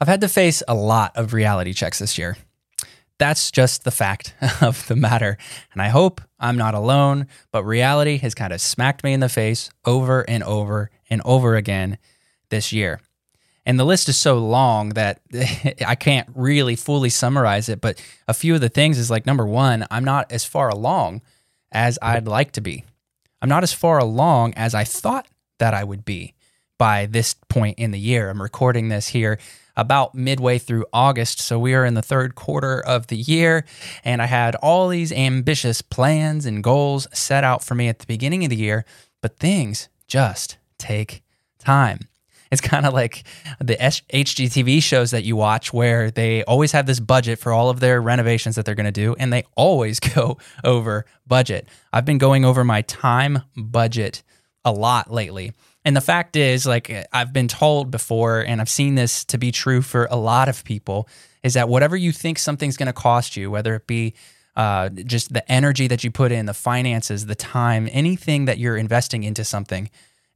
I've had to face a lot of reality checks this year. That's just the fact of the matter. And I hope I'm not alone, but reality has kind of smacked me in the face over and over and over again this year. And the list is so long that I can't really fully summarize it. But a few of the things is like number one, I'm not as far along as I'd like to be. I'm not as far along as I thought that I would be by this point in the year. I'm recording this here about midway through August. So we are in the third quarter of the year. And I had all these ambitious plans and goals set out for me at the beginning of the year, but things just take time. It's kind of like the HGTV shows that you watch where they always have this budget for all of their renovations that they're going to do, and they always go over budget. I've been going over my time budget a lot lately. And the fact is, like I've been told before, and I've seen this to be true for a lot of people, is that whatever you think something's going to cost you, whether it be uh, just the energy that you put in, the finances, the time, anything that you're investing into something,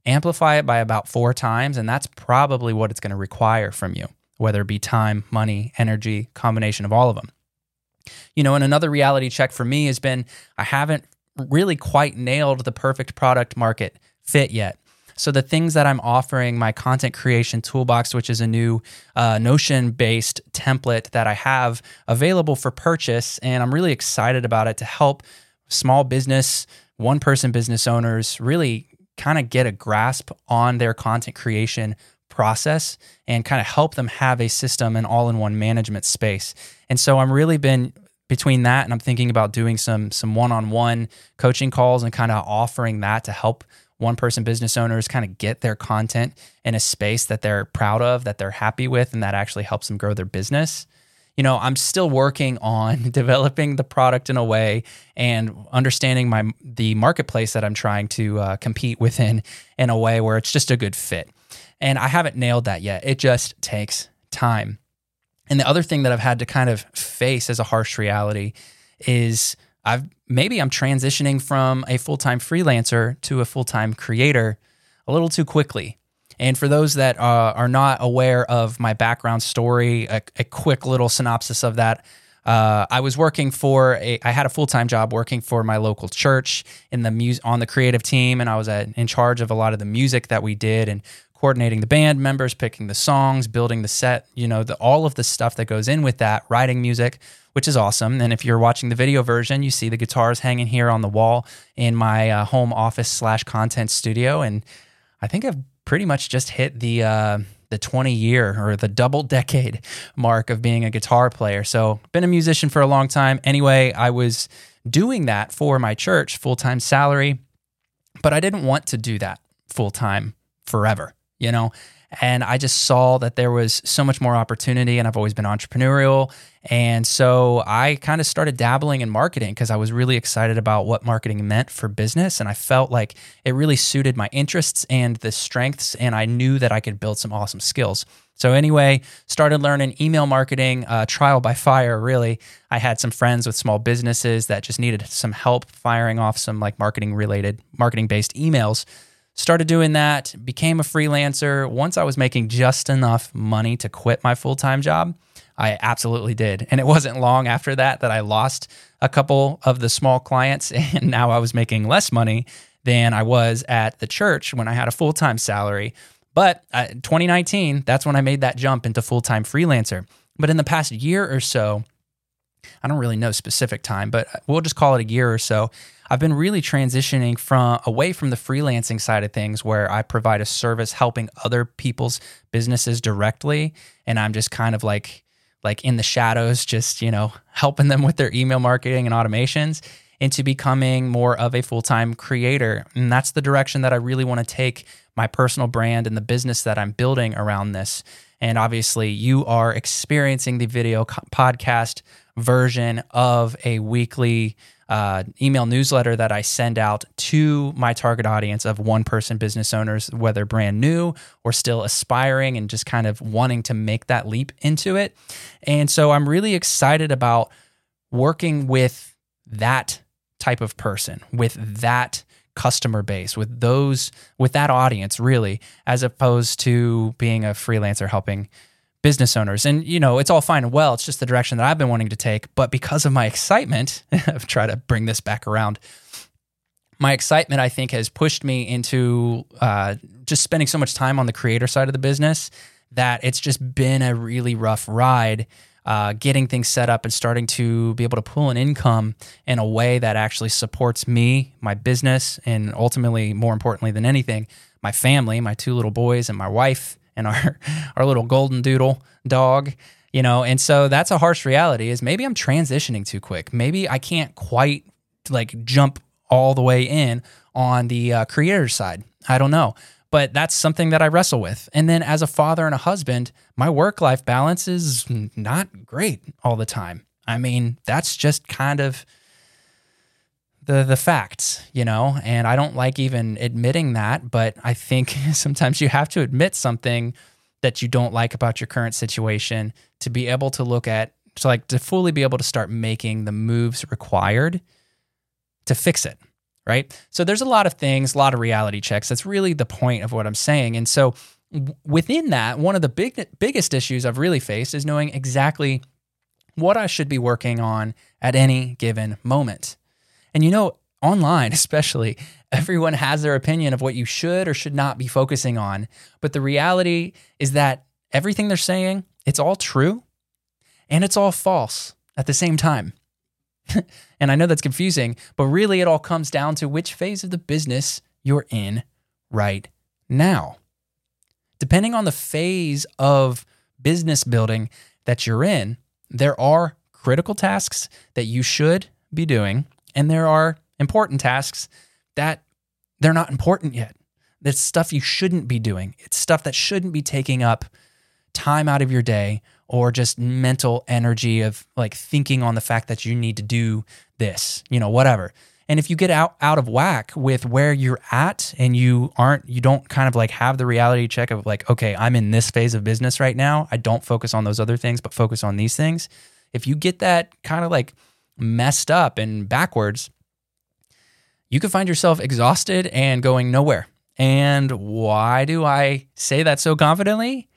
amplify it by about four times. And that's probably what it's going to require from you, whether it be time, money, energy, combination of all of them. You know, and another reality check for me has been I haven't really quite nailed the perfect product market fit yet. So the things that I'm offering, my content creation toolbox, which is a new uh, Notion based template that I have available for purchase, and I'm really excited about it to help small business, one person business owners really kind of get a grasp on their content creation process and kind of help them have a system and all in one management space. And so I'm really been between that and I'm thinking about doing some some one-on-one coaching calls and kind of offering that to help one person business owners kind of get their content in a space that they're proud of, that they're happy with, and that actually helps them grow their business. You know, I'm still working on developing the product in a way and understanding my the marketplace that I'm trying to uh, compete within in a way where it's just a good fit. And I haven't nailed that yet. It just takes time. And the other thing that I've had to kind of face as a harsh reality is I've maybe I'm transitioning from a full time freelancer to a full time creator a little too quickly. And for those that uh, are not aware of my background story, a, a quick little synopsis of that. Uh, I was working for a, I had a full time job working for my local church in the mus- on the creative team, and I was at, in charge of a lot of the music that we did and coordinating the band members, picking the songs, building the set, you know, the, all of the stuff that goes in with that, writing music which is awesome. And if you're watching the video version, you see the guitars hanging here on the wall in my uh, home office slash content studio. And I think I've pretty much just hit the uh, the 20 year or the double decade mark of being a guitar player. So been a musician for a long time. Anyway, I was doing that for my church, full time salary, but I didn't want to do that full time forever. You know, and I just saw that there was so much more opportunity, and I've always been entrepreneurial. And so I kind of started dabbling in marketing because I was really excited about what marketing meant for business. And I felt like it really suited my interests and the strengths. And I knew that I could build some awesome skills. So, anyway, started learning email marketing, uh, trial by fire, really. I had some friends with small businesses that just needed some help firing off some like marketing related, marketing based emails started doing that, became a freelancer. Once I was making just enough money to quit my full time job, I absolutely did. And it wasn't long after that that I lost a couple of the small clients. And now I was making less money than I was at the church when I had a full time salary. But uh, 2019, that's when I made that jump into full time freelancer. But in the past year or so, I don't really know specific time, but we'll just call it a year or so. I've been really transitioning from away from the freelancing side of things where I provide a service helping other people's businesses directly and I'm just kind of like like in the shadows just, you know, helping them with their email marketing and automations into becoming more of a full-time creator. And that's the direction that I really want to take my personal brand and the business that I'm building around this. And obviously, you are experiencing the video podcast version of a weekly uh, email newsletter that I send out to my target audience of one person business owners, whether brand new or still aspiring and just kind of wanting to make that leap into it. And so I'm really excited about working with that type of person, with that customer base, with those, with that audience, really, as opposed to being a freelancer helping business owners. And, you know, it's all fine and well. It's just the direction that I've been wanting to take. But because of my excitement, I've tried to bring this back around. My excitement, I think, has pushed me into uh, just spending so much time on the creator side of the business that it's just been a really rough ride. Uh, getting things set up and starting to be able to pull an income in a way that actually supports me, my business, and ultimately, more importantly than anything, my family, my two little boys, and my wife and our our little golden doodle dog you know? And so that's a harsh reality is maybe i'm transitioning too quick. Maybe i can't quite like jump all the way in on the uh, creator side. I don't know but that's something that i wrestle with. And then as a father and a husband my work life balance is not great all the time. I mean that's just kind of the the facts, you know, and I don't like even admitting that, but I think sometimes you have to admit something that you don't like about your current situation to be able to look at to like to fully be able to start making the moves required to fix it, right? So there's a lot of things, a lot of reality checks. That's really the point of what I'm saying. And so within that, one of the big biggest issues I've really faced is knowing exactly what I should be working on at any given moment. And you know, online especially, everyone has their opinion of what you should or should not be focusing on. But the reality is that everything they're saying, it's all true and it's all false at the same time. and I know that's confusing, but really it all comes down to which phase of the business you're in right now. Depending on the phase of business building that you're in, there are critical tasks that you should be doing and there are important tasks that they're not important yet. That's stuff you shouldn't be doing. It's stuff that shouldn't be taking up time out of your day or just mental energy of like thinking on the fact that you need to do this, you know, whatever. And if you get out out of whack with where you're at and you aren't you don't kind of like have the reality check of like okay, I'm in this phase of business right now. I don't focus on those other things but focus on these things. If you get that kind of like messed up and backwards, you could find yourself exhausted and going nowhere. And why do I say that so confidently?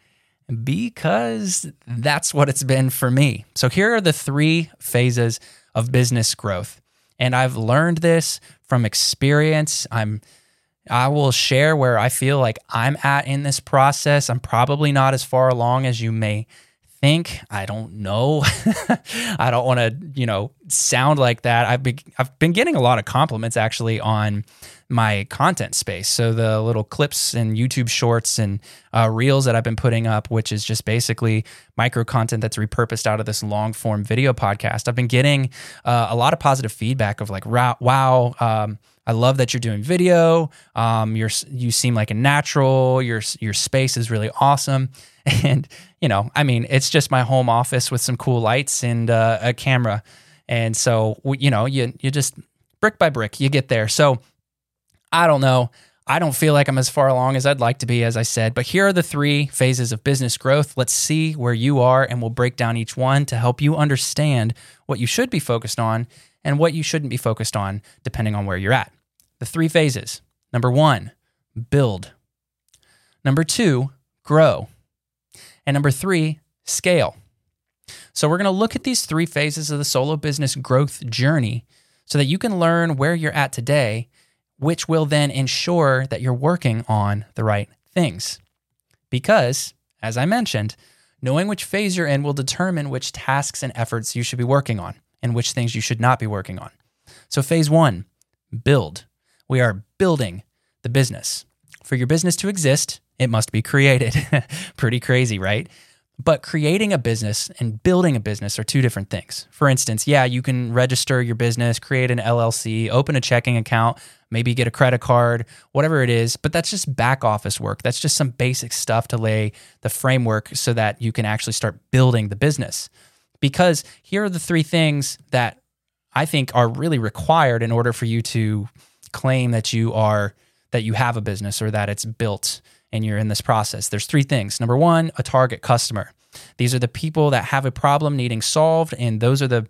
Because that's what it's been for me. So here are the three phases of business growth. And I've learned this from experience. I'm I will share where I feel like I'm at in this process. I'm probably not as far along as you may think. I don't know. I don't want to, you know, sound like that. I've been I've been getting a lot of compliments actually on my content space. So the little clips and YouTube shorts and uh, reels that I've been putting up, which is just basically micro content that's repurposed out of this long form video podcast. I've been getting uh, a lot of positive feedback of like, wow. Um, I love that you're doing video. Um, you're you seem like a natural. Your your space is really awesome. And you know, I mean, it's just my home office with some cool lights and uh, a camera. And so you know, you you just brick by brick you get there. So I don't know. I don't feel like I'm as far along as I'd like to be, as I said, but here are the three phases of business growth. Let's see where you are, and we'll break down each one to help you understand what you should be focused on and what you shouldn't be focused on, depending on where you're at. The three phases number one, build. Number two, grow. And number three, scale. So, we're going to look at these three phases of the solo business growth journey so that you can learn where you're at today, which will then ensure that you're working on the right things. Because, as I mentioned, knowing which phase you're in will determine which tasks and efforts you should be working on and which things you should not be working on. So, phase one, build. We are building the business. For your business to exist, it must be created. Pretty crazy, right? But creating a business and building a business are two different things. For instance, yeah, you can register your business, create an LLC, open a checking account, maybe get a credit card, whatever it is, but that's just back office work. That's just some basic stuff to lay the framework so that you can actually start building the business. Because here are the three things that I think are really required in order for you to claim that you are that you have a business or that it's built and you're in this process. There's three things. Number one, a target customer. These are the people that have a problem needing solved, and those are the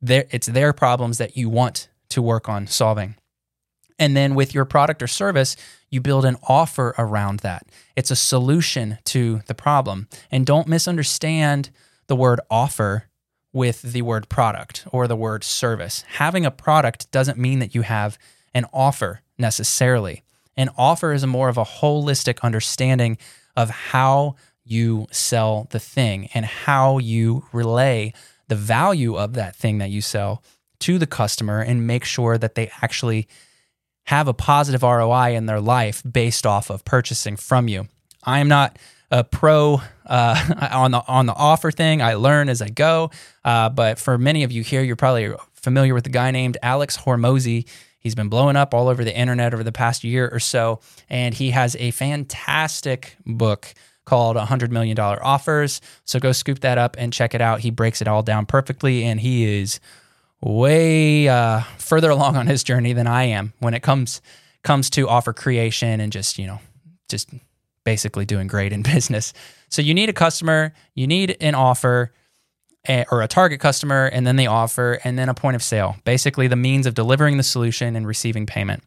their, it's their problems that you want to work on solving. And then with your product or service, you build an offer around that. It's a solution to the problem. And don't misunderstand the word offer with the word product or the word service. Having a product doesn't mean that you have an offer necessarily. An offer more of a holistic understanding of how you sell the thing and how you relay the value of that thing that you sell to the customer and make sure that they actually have a positive ROI in their life based off of purchasing from you. I am not a pro uh, on the on the offer thing. I learn as I go. Uh, but for many of you here, you're probably familiar with a guy named Alex Hormozi. He's been blowing up all over the internet over the past year or so, and he has a fantastic book called $100 million offers. So go scoop that up and check it out. He breaks it all down perfectly, and he is way uh, further along on his journey than I am when it comes comes to offer creation and just you know just basically doing great in business. So you need a customer, you need an offer or a target customer, and then the offer, and then a point of sale. Basically, the means of delivering the solution and receiving payment.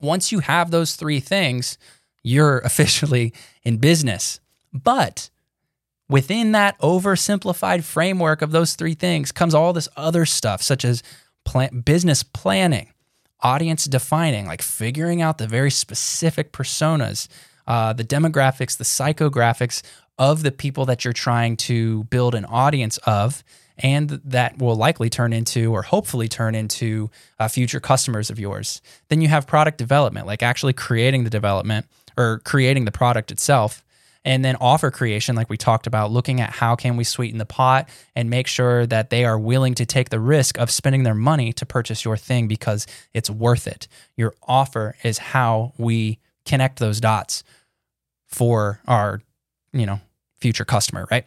Once you have those three things, you're officially in business. But within that oversimplified framework of those three things comes all this other stuff, such as plan- business planning, audience defining, like figuring out the very specific personas, uh, the demographics, the psychographics of the people that you're trying to build an audience of. And that will likely turn into, or hopefully turn into, uh, future customers of yours. Then you have product development, like actually creating the development or creating the product itself and then offer creation like we talked about looking at how can we sweeten the pot and make sure that they are willing to take the risk of spending their money to purchase your thing because it's worth it your offer is how we connect those dots for our you know future customer right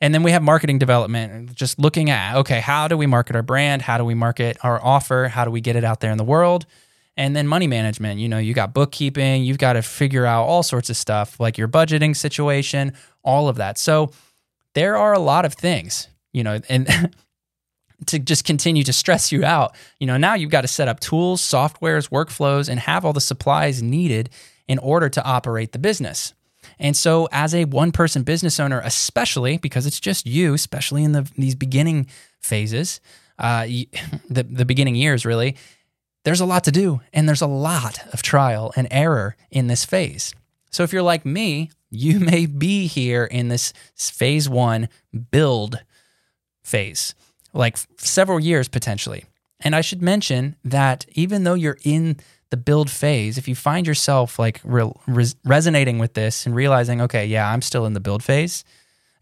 and then we have marketing development just looking at okay how do we market our brand how do we market our offer how do we get it out there in the world and then money management, you know, you got bookkeeping, you've got to figure out all sorts of stuff like your budgeting situation, all of that. So there are a lot of things, you know, and to just continue to stress you out, you know, now you've got to set up tools, softwares, workflows, and have all the supplies needed in order to operate the business. And so, as a one person business owner, especially because it's just you, especially in the, these beginning phases, uh, the, the beginning years, really, there's a lot to do and there's a lot of trial and error in this phase. So if you're like me, you may be here in this phase one build phase, like several years potentially. And I should mention that even though you're in the build phase, if you find yourself like re- res- resonating with this and realizing, okay, yeah, I'm still in the build phase,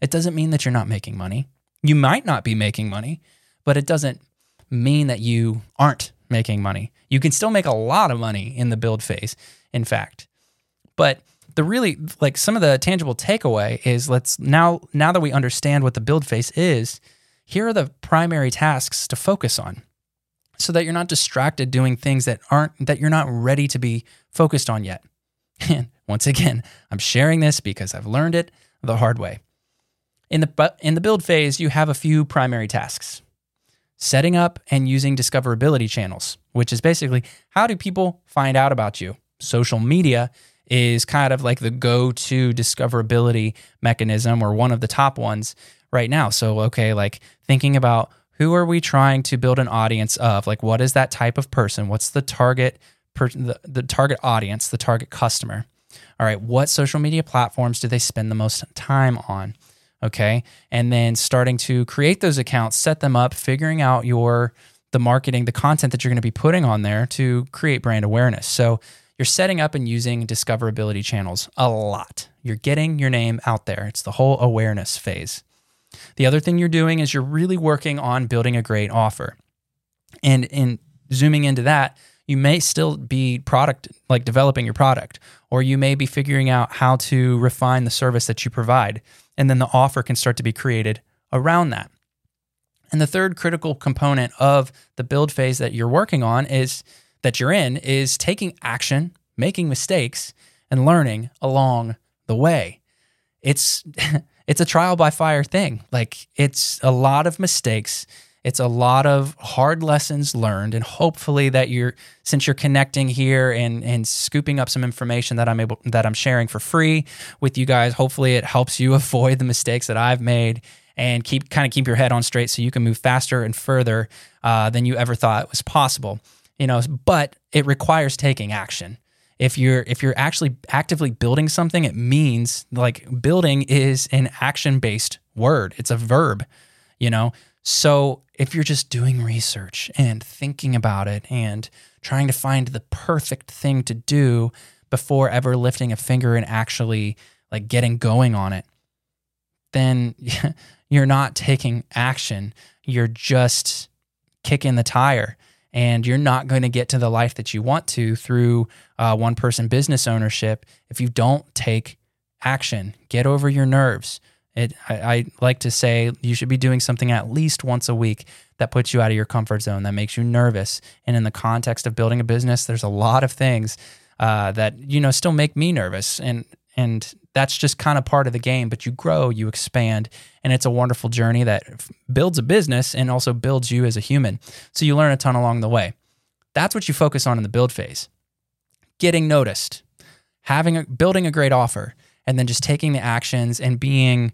it doesn't mean that you're not making money. You might not be making money, but it doesn't mean that you aren't making money. You can still make a lot of money in the build phase, in fact. But the really like some of the tangible takeaway is let's now now that we understand what the build phase is, here are the primary tasks to focus on so that you're not distracted doing things that aren't that you're not ready to be focused on yet. And once again, I'm sharing this because I've learned it the hard way. In the in the build phase, you have a few primary tasks setting up and using discoverability channels, which is basically how do people find out about you? Social media is kind of like the go to discoverability mechanism or one of the top ones right now. So, okay, like thinking about who are we trying to build an audience of? Like, what is that type of person? What's the target, per, the, the target audience, the target customer? All right, what social media platforms do they spend the most time on? okay and then starting to create those accounts set them up figuring out your the marketing the content that you're going to be putting on there to create brand awareness so you're setting up and using discoverability channels a lot you're getting your name out there it's the whole awareness phase the other thing you're doing is you're really working on building a great offer and in zooming into that you may still be product like developing your product or you may be figuring out how to refine the service that you provide and then the offer can start to be created around that. And the third critical component of the build phase that you're working on is that you're in is taking action, making mistakes, and learning along the way. It's it's a trial by fire thing. Like it's a lot of mistakes It's a lot of hard lessons learned, and hopefully that you're since you're connecting here and and scooping up some information that I'm able that I'm sharing for free with you guys. Hopefully, it helps you avoid the mistakes that I've made and keep kind of keep your head on straight so you can move faster and further uh, than you ever thought was possible. You know, but it requires taking action if you're if you're actually actively building something it means like building is an action based word. It's a verb you know? So if you're just doing research and thinking about it and trying to find the perfect thing to do before ever lifting a finger and actually like getting going on it, then you're not taking action. You're just kicking the tire and you're not going to get to the life that you want to through uh, one person business ownership if you don't take action. Get over your nerves. It, I, I, like to say you should be doing something at least once a week that puts you out of your comfort zone, that makes you nervous. And in the context of building a business, there's a lot of things uh, that you know still make me nervous, and and that's just kind of part of the game. But you grow, you expand, and it's a wonderful journey that builds a business and also builds you as a human. So you learn a ton along the way. That's what you focus on in the build phase. Getting noticed, having a, building a great offer and then just taking the actions and being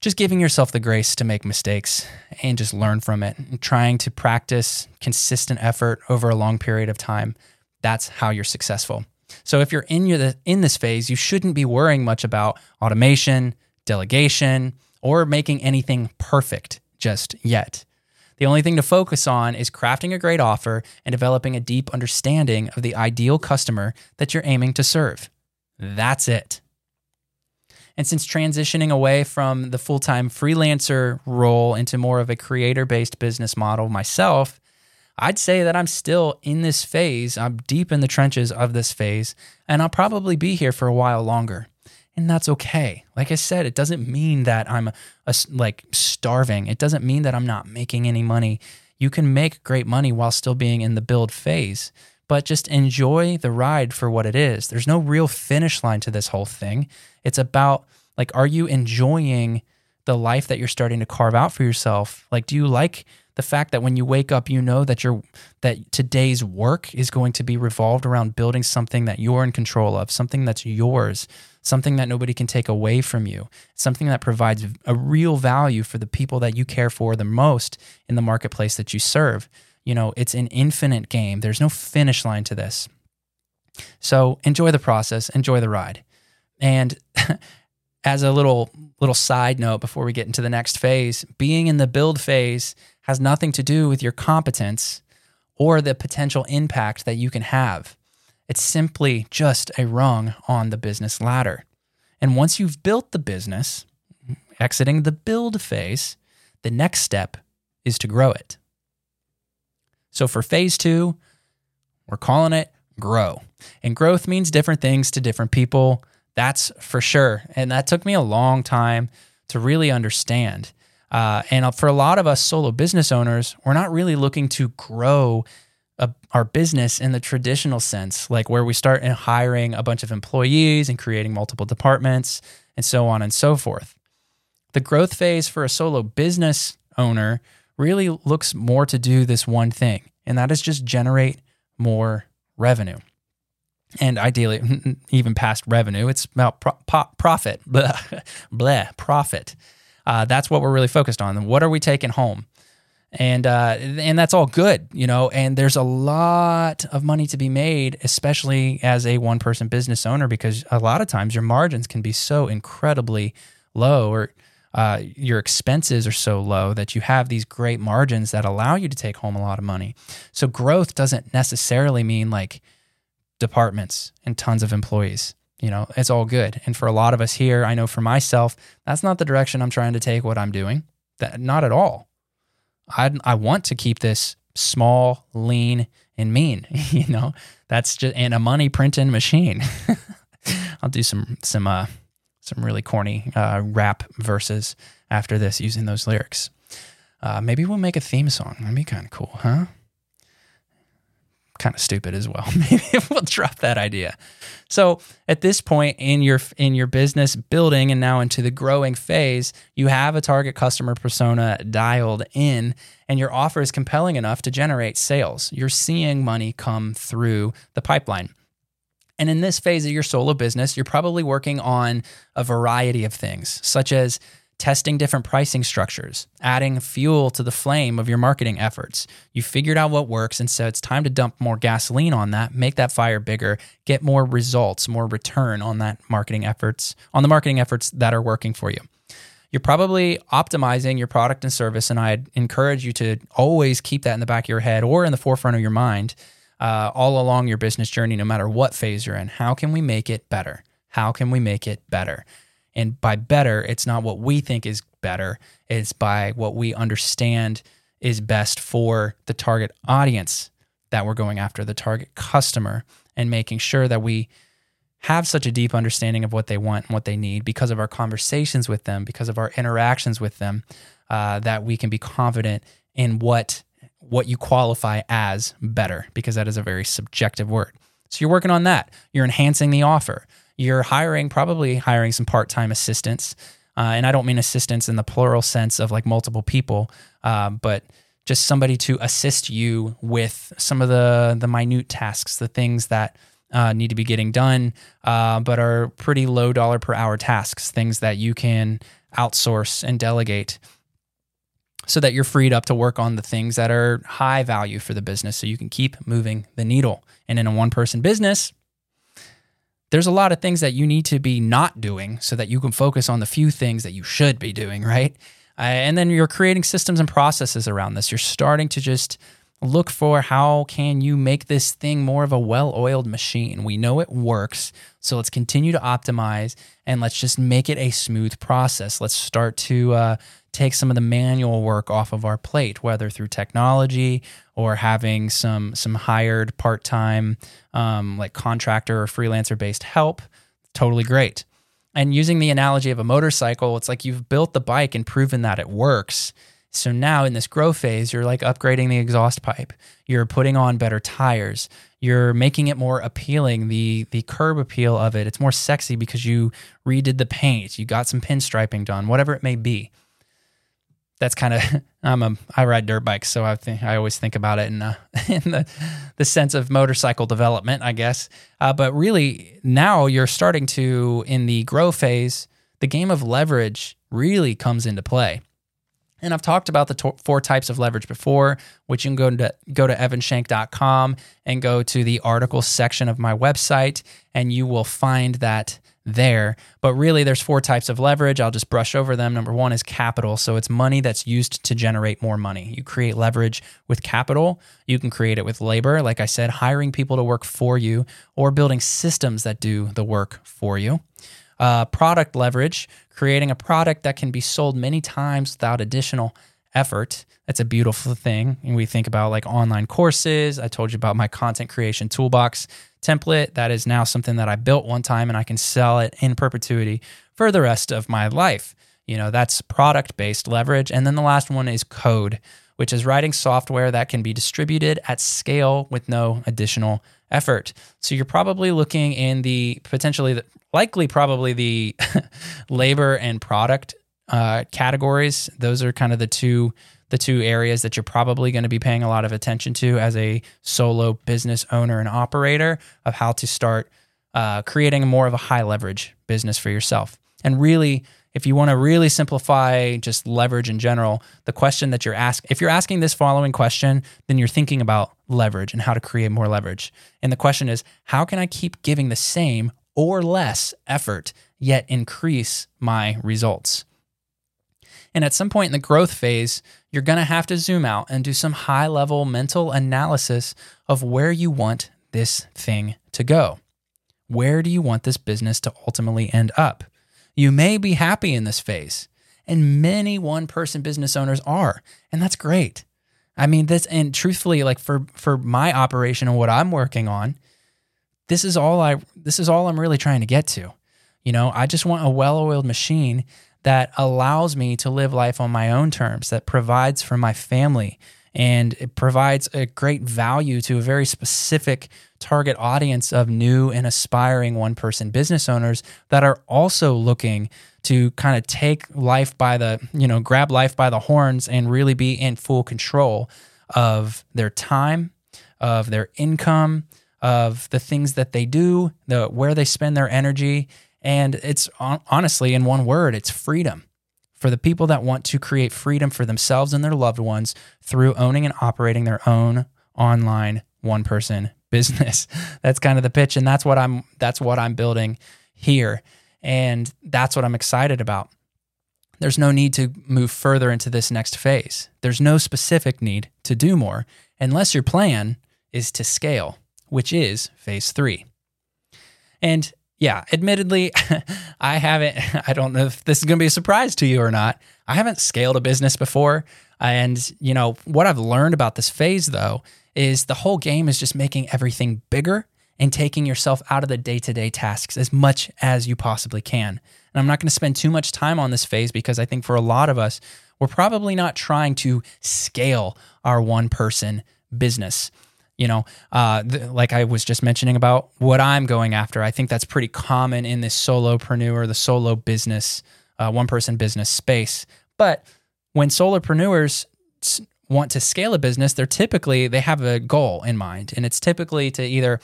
just giving yourself the grace to make mistakes and just learn from it and trying to practice consistent effort over a long period of time that's how you're successful so if you're in your in this phase you shouldn't be worrying much about automation delegation or making anything perfect just yet. The only thing to focus on is crafting a great offer and developing a deep understanding of the ideal customer that you're aiming to serve. That's it. And since transitioning away from the full time freelancer role into more of a creator based business model myself, I'd say that I'm still in this phase. I'm deep in the trenches of this phase, and I'll probably be here for a while longer. And that's okay. Like I said, it doesn't mean that I'm a, a, like starving. It doesn't mean that I'm not making any money. You can make great money while still being in the build phase, but just enjoy the ride for what it is. There's no real finish line to this whole thing. It's about like, are you enjoying the life that you're starting to carve out for yourself? Like, do you like the fact that when you wake up, you know that you're that today's work is going to be revolved around building something that you're in control of, something that's yours, something that nobody can take away from you, something that provides a real value for the people that you care for the most in the marketplace that you serve. You know, it's an infinite game. There's no finish line to this. So enjoy the process, enjoy the ride. And as a little little side note before we get into the next phase, being in the build phase has nothing to do with your competence or the potential impact that you can have. It's simply just a rung on the business ladder. And once you've built the business, exiting the build phase, the next step is to grow it. So for phase two, we're calling it grow. And growth means different things to different people. That's for sure. And that took me a long time to really understand. Uh, and for a lot of us solo business owners, we're not really looking to grow a, our business in the traditional sense, like where we start hiring a bunch of employees and creating multiple departments and so on and so forth. The growth phase for a solo business owner really looks more to do this one thing, and that is just generate more revenue and ideally even past revenue. It's about pro- profit, blah, blah profit. Uh, that's what we're really focused on. What are we taking home? And uh, and that's all good, you know. And there's a lot of money to be made, especially as a one person business owner, because a lot of times your margins can be so incredibly low, or uh, your expenses are so low that you have these great margins that allow you to take home a lot of money. So growth doesn't necessarily mean like departments and tons of employees. You know, it's all good. And for a lot of us here, I know for myself, that's not the direction I'm trying to take what I'm doing. That not at all. I I want to keep this small, lean, and mean. you know, that's just and a money printing machine. I'll do some some uh some really corny uh, rap verses after this using those lyrics. Uh, maybe we'll make a theme song. That'd be kind of cool, huh? Kind of stupid as well. Maybe we'll drop that idea. So at this point in your in your business building and now into the growing phase, you have a target customer persona dialed in and your offer is compelling enough to generate sales. You're seeing money come through the pipeline. And in this phase of your solo business, you're probably working on a variety of things, such as testing different pricing structures, adding fuel to the flame of your marketing efforts. You figured out what works, and so it's time to dump more gasoline on that, make that fire bigger, get more results, more return on that marketing efforts, on the marketing efforts that are working for you. You're probably optimizing your product and service, and I'd encourage you to always keep that in the back of your head or in the forefront of your mind uh, all along your business journey, no matter what phase you're in. How can we make it better? How can we make it better? And by better, it's not what we think is better, it's by what we understand is best for the target audience that we're going after, the target customer, and making sure that we have such a deep understanding of what they want and what they need because of our conversations with them, because of our interactions with them, uh, that we can be confident in what what you qualify as better, because that is a very subjective word. So you're working on that. You're enhancing the offer you're hiring, probably hiring some part time assistants. Uh, and I don't mean assistants in the plural sense of like multiple people, uh, but just somebody to assist you with some of the the minute tasks, the things that uh, need to be getting done, uh, but are pretty low dollar per hour tasks, things that you can outsource and delegate so that you're freed up to work on the things that are high value for the business so you can keep moving the needle. And in a one person business, there's a lot of things that you need to be not doing so that you can focus on the few things that you should be doing, right? Uh, and then you're creating systems and processes around this. You're starting to just look for how can you make this thing more of a well-oiled machine. We know it works, so let's continue to optimize and let's just make it a smooth process. Let's start to uh, take some of the manual work off of our plate, whether through technology or having some some hired part time um, like contractor or freelancer based help. Totally great. And using the analogy of a motorcycle, it's like you've built the bike and proven that it works. So now in this grow phase, you're like upgrading the exhaust pipe. You're putting on better tires. You're making it more appealing. The the curb appeal of it, it's more sexy because you redid the paint. You got some pinstriping done, whatever it may be that's kind of I'm a I ride dirt bikes, so I think I always think about it in, in the the sense of motorcycle development, I guess. Uh, but really, now you're starting to in the grow phase. The game of leverage really comes into play. And I've talked about the to- four types of leverage before, which you can go to go to evanshank.com and go to the article section of my website, and you will find that there. But really, there's four types of leverage. I'll just brush over them. Number one is capital. So it's money that's used to generate more money. You create leverage with capital. You can create it with labor. Like I said, hiring people to work for you or building systems that do the work for you. Uh, product leverage, creating a product that can be sold many times without additional effort. That's a beautiful thing. And we think about like online courses. I told you about my content creation toolbox template. That is now something that I built one time and I can sell it in perpetuity for the rest of my life. You know, that's product based leverage. And then the last one is code, which is writing software that can be distributed at scale with no additional effort. So you're probably looking in the potentially, the, likely, probably the labor and product uh, categories. Those are kind of the two the two areas that you're probably going to be paying a lot of attention to as a solo business owner and operator of how to start uh, creating more of a high leverage business for yourself. And really, if you want to really simplify just leverage in general, the question that you're asking, if you're asking this following question, then you're thinking about leverage and how to create more leverage. And the question is, how can I keep giving the same or less effort, yet increase my results? And at some point in the growth phase, you're going to have to zoom out and do some high level mental analysis of where you want this thing to go. Where do you want this business to ultimately end up? You may be happy in this phase, and many one person business owners are, and that's great. I mean, this, and truthfully, like for, for my operation and what I'm working on, this is all I, this is all I'm really trying to get to. You know, I just want a well oiled machine that allows me to live life on my own terms, that provides for my family and it provides a great value to a very specific target audience of new and aspiring one person business owners that are also looking to kind of take life by the, you know, grab life by the horns and really be in full control of their time, of their income, of the things that they do, the where they spend their energy, and it's honestly in one word, it's freedom. For the people that want to create freedom for themselves and their loved ones through owning and operating their own online one person business. That's kind of the pitch and that's what I'm that's what I'm building here. And that's what I'm excited about. There's no need to move further into this next phase. There's no specific need to do more unless your plan is to scale, which is phase three. And yeah, admittedly, I haven't, I don't know if this is going to be a surprise to you or not. I haven't scaled a business before. And, you know, what I've learned about this phase though is the whole game is just making everything bigger and taking yourself out of the day to day tasks as much as you possibly can. And I'm not going to spend too much time on this phase because I think for a lot of us, we're probably not trying to scale our one person business. You know, uh, th- like I was just mentioning about what I'm going after. I think that's pretty common in this solopreneur, the solo business, uh, one person business space. But when solopreneurs want to scale a business, they're typically they have a goal in mind, and it's typically to either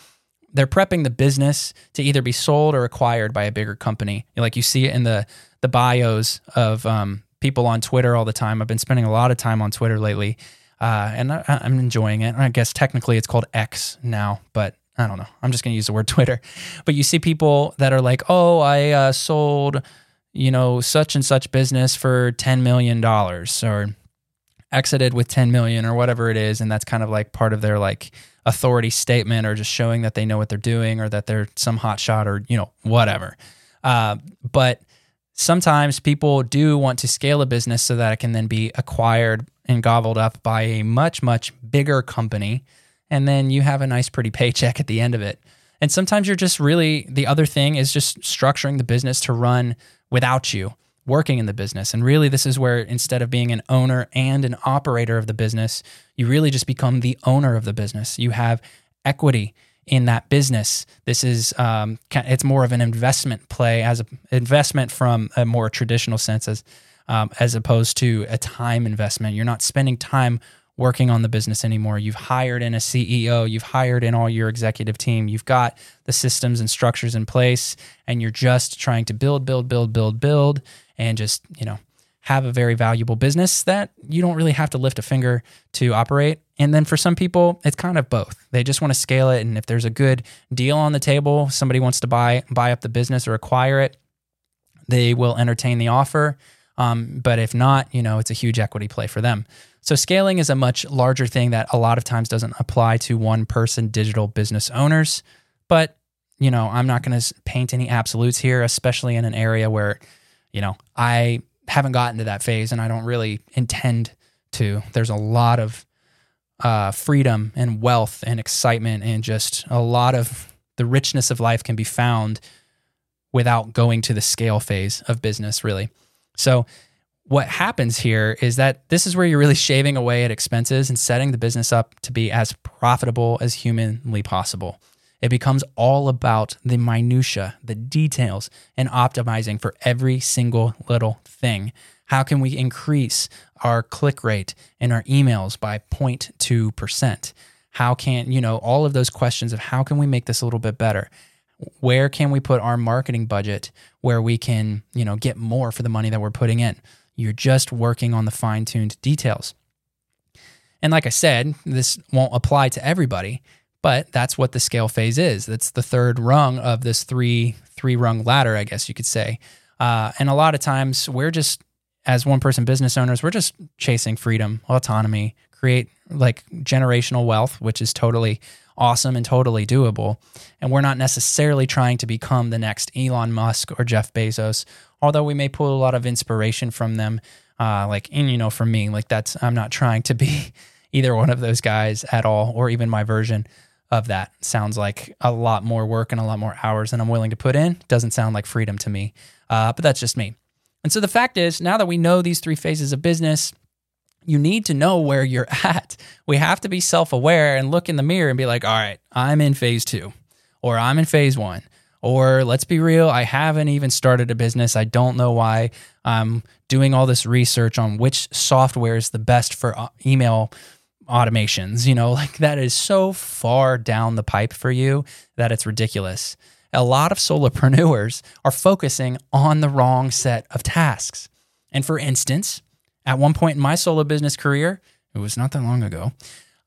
they're prepping the business to either be sold or acquired by a bigger company. Like you see it in the the bios of um, people on Twitter all the time. I've been spending a lot of time on Twitter lately, uh, and I, am enjoying it. I guess technically it's called X now, but I don't know. I'm just going to use the word Twitter. But you see people that are like, "Oh, I uh, sold, you know, such and such business for ten million dollars," or exited with 10 million or whatever it is and that's kind of like part of their like authority statement or just showing that they know what they're doing or that they're some hot shot or you know whatever uh, but sometimes people do want to scale a business so that it can then be acquired and gobbled up by a much much bigger company and then you have a nice pretty paycheck at the end of it and sometimes you're just really the other thing is just structuring the business to run without you working in the business. And really, this is where instead of being an owner and an operator of the business, you really just become the owner of the business. You have equity in that business. This is um, it's more of an investment play as an investment from a more traditional sense as um, as opposed to a time investment. You're not spending time working on the business anymore. You've hired in a CEO, you've hired in all your executive team, you've got the systems and structures in place, and you're just trying to build, build, build, build, build, and just, you know, have a very valuable business that you don't really have to lift a finger to operate. And then for some people, it's kind of both. They just want to scale it. And if there's a good deal on the table, somebody wants to buy buy up the business or acquire it, they will entertain the offer. Um, but if not, you know, it's a huge equity play for them. So scaling is a much larger thing that a lot of times doesn't apply to one person digital business owners. But, you know, I'm not going to paint any absolutes here, especially in an area where, you know, I haven't gotten to that phase and I don't really intend to. There's a lot of uh, freedom and wealth and excitement and just a lot of the richness of life can be found without going to the scale phase of business, really. So what happens here is that this is where you're really shaving away at expenses and setting the business up to be as profitable as humanly possible. It becomes all about the minutia, the details, and optimizing for every single little thing. How can we increase our click rate in our emails by 0.2%? How can, you know, all of those questions of how can we make this a little bit better? Where can we put our marketing budget where we can, you know, get more for the money that we're putting in? You're just working on the fine tuned details. And like I said, this won't apply to everybody, but that's what the scale phase is. That's the third rung of this three three rung ladder, I guess you could say. Uh, and a lot of times we're just as one person business owners, we're just chasing freedom, autonomy, create like generational wealth, which is totally awesome and totally doable. And we're not necessarily trying to become the next Elon Musk or Jeff Bezos although we may pull a lot of inspiration from them. Uh, like, and you know, for me, like that's, I'm not trying to be either one of those guys at all, or even my version of that. Sounds like a lot more work and a lot more hours than I'm willing to put in. Doesn't sound like freedom to me. Uh, but that's just me. And so the fact is, now that we know these three phases of business, you need to know where you're at. We have to be self aware and look in the mirror and be like, all right, I'm in phase two, or I'm in phase one. Or let's be real, I haven't even started a business. I don't know why I'm doing all this research on which software is the best for uh, email automations. You know, like that is so far down the pipe for you that it's ridiculous. A lot of solopreneurs are focusing on the wrong set of tasks. And for instance, at one point in my solo business career, it was not that long ago,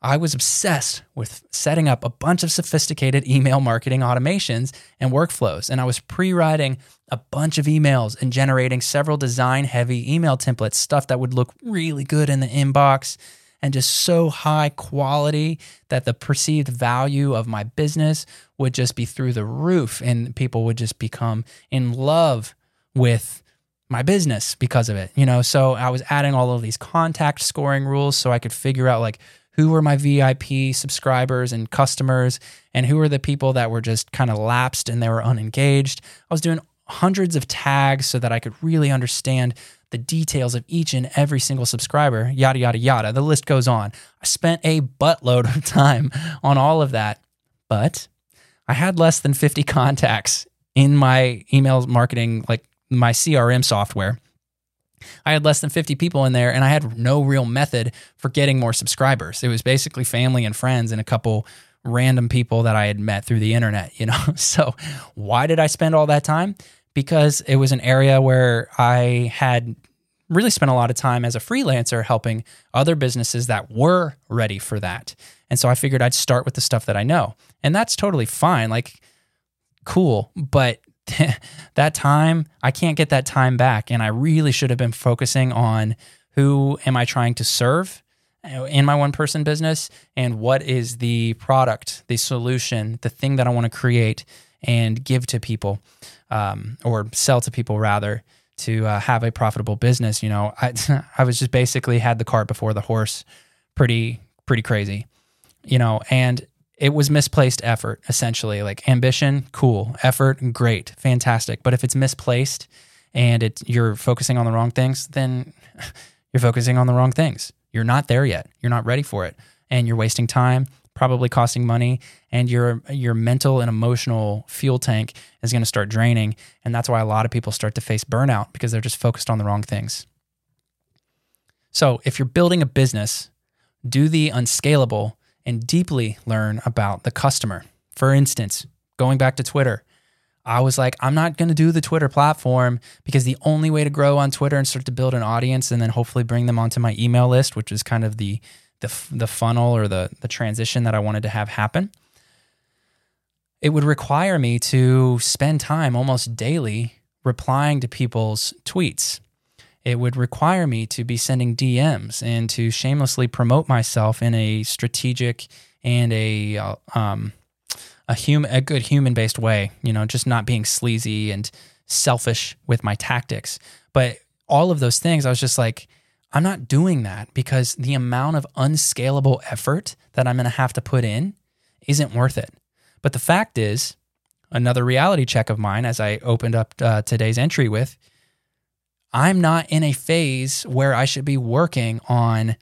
I was obsessed with setting up a bunch of sophisticated email marketing automations and workflows. And I was pre writing a bunch of emails and generating several design heavy email templates, stuff that would look really good in the inbox and just so high quality that the perceived value of my business would just be through the roof and people would just become in love with my business because of it you know? So i was adding all of these contact scoring rules so i could figure out like who were my vip subscribers and customers and who were the people that were just kind of lapsed and they were unengaged. I was doing hundreds of tags so that i could really understand the details of each and every single subscriber yada yada yada. The list goes on. I spent a buttload of time on all of that but i had less than 50 contacts in my email marketing like my CRM software. I had less than 50 people in there and I had no real method for getting more subscribers. It was basically family and friends and a couple random people that I had met through the internet, you know. So, why did I spend all that time? Because it was an area where I had really spent a lot of time as a freelancer helping other businesses that were ready for that. And so I figured I'd start with the stuff that I know. And that's totally fine. Like cool, but that time, I can't get that time back. And I really should have been focusing on who am I trying to serve in my one person business and what is the product, the solution, the thing that I want to create and give to people um, or sell to people rather to uh, have a profitable business. You know, I, I was just basically had the cart before the horse pretty, pretty crazy, you know, and it was misplaced effort essentially. Like ambition cool. Effort great. Fantastic. But if it's misplaced and it you're focusing on the wrong things then you're focusing on the wrong things. You're not there yet. You're not ready for it. And you're wasting time probably costing money and your your mental and emotional fuel tank is going to start draining. And that's why a lot of people start to face burnout because they're just focused on the wrong things. So if you're building a business do the unscalable and deeply learn about the customer. For instance, going back to Twitter, I was like, I'm not going to do the Twitter platform because the only way to grow on Twitter and start to build an audience and then hopefully bring them onto my email list, which is kind of the the, the funnel or the the transition that I wanted to have happen. It would require me to spend time almost daily replying to people's tweets it would require me to be sending DMs and to shamelessly promote myself in a strategic and a uh, um, a human a good human based way. You know, just not being sleazy and selfish with my tactics. But all of those things, I was just like, I'm not doing that because the amount of unscalable effort that I'm going to have to put in isn't worth it. But the fact is, another reality check of mine, as I opened up uh, today's entry with, I'm not in a phase where I should be working on.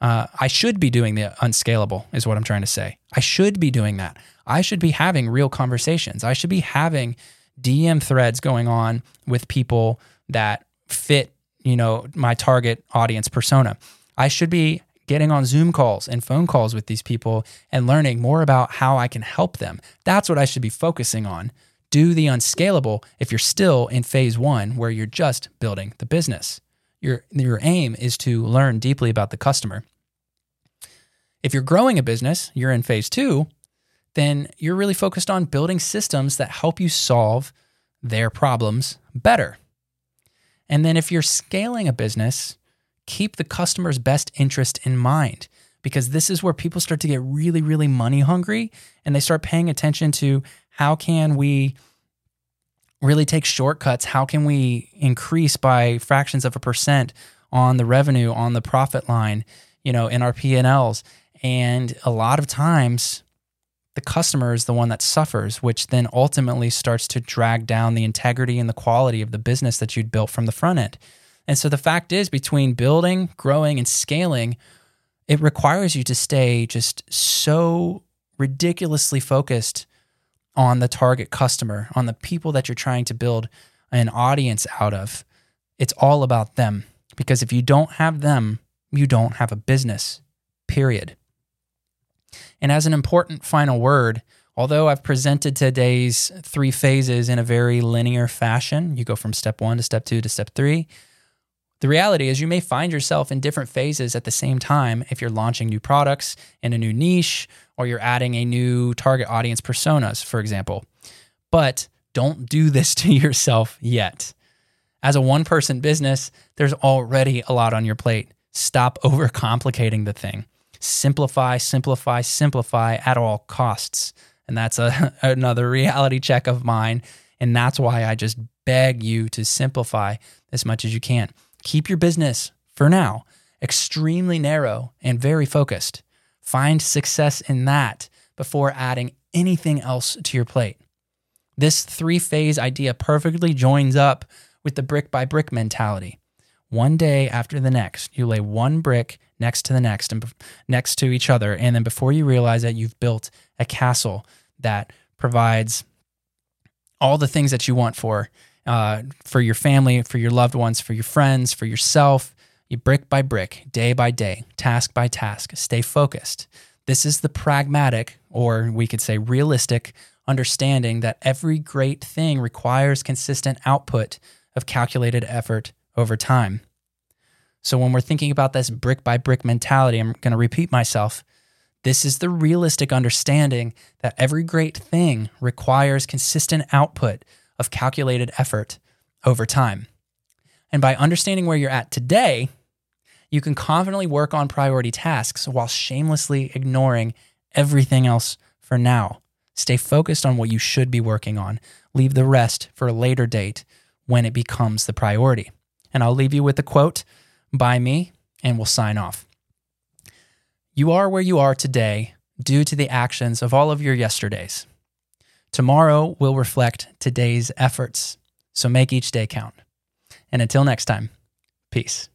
Uh, I should be doing the unscalable, is what I'm trying to say. I should be doing that. I should be having real conversations. I should be having DM threads going on with people that fit, you know, my target audience persona. I should be getting on Zoom calls and phone calls with these people and learning more about how I can help them. That's what I should be focusing on do the unscalable if you're still in phase one where you're just building the business. Your, your aim is to learn deeply about the customer. If you're growing a business, you're in phase two, then you're really focused on building systems that help you solve their problems better. And then if you're scaling a business, keep the customer's best interest in mind because this is where people start to get really, really money hungry and they start paying attention to how can we really take shortcuts? How can we increase by fractions of a percent on the revenue, on the profit line, you know, in our P&Ls? And a lot of times the customer is the one that suffers, which then ultimately starts to drag down the integrity and the quality of the business that you'd built from the front end. And so the fact is, between building, growing, and scaling, it requires you to stay just so ridiculously focused on the target customer, on the people that you're trying to build an audience out of. It's all about them. Because if you don't have them, you don't have a business, period. And as an important final word, although I've presented today's three phases in a very linear fashion, you go from step one to step two to step three. The reality is, you may find yourself in different phases at the same time if you're launching new products in a new niche or you're adding a new target audience personas, for example. But don't do this to yourself yet. As a one person business, there's already a lot on your plate. Stop overcomplicating the thing. Simplify, simplify, simplify at all costs. And that's a, another reality check of mine. And that's why I just beg you to simplify as much as you can. Keep your business, for now, extremely narrow and very focused. Find success in that before adding anything else to your plate. This three phase idea perfectly joins up with the brick by brick mentality. One day after the next, you lay one brick next to the next and next to each other. And then before you realize that you've built a castle that provides all the things that you want for uh, for your family, for your loved ones, for your friends, for yourself, you brick by brick, day by day, task by task, stay focused. This is the pragmatic, or we could say realistic, understanding that every great thing requires consistent output of calculated effort over time. So when we're thinking about this brick by brick mentality, I'm going to repeat myself. This is the realistic understanding that every great thing requires consistent output of calculated effort over time. And by understanding where you're at today, you can confidently work on priority tasks while shamelessly ignoring everything else for now. Stay focused on what you should be working on. Leave the rest for a later date when it becomes the priority. And I'll leave you with a quote by me and we'll sign off. You are where you are today due to the actions of all of your yesterdays. Tomorrow will reflect today's efforts, so make each day count. And until next time, peace.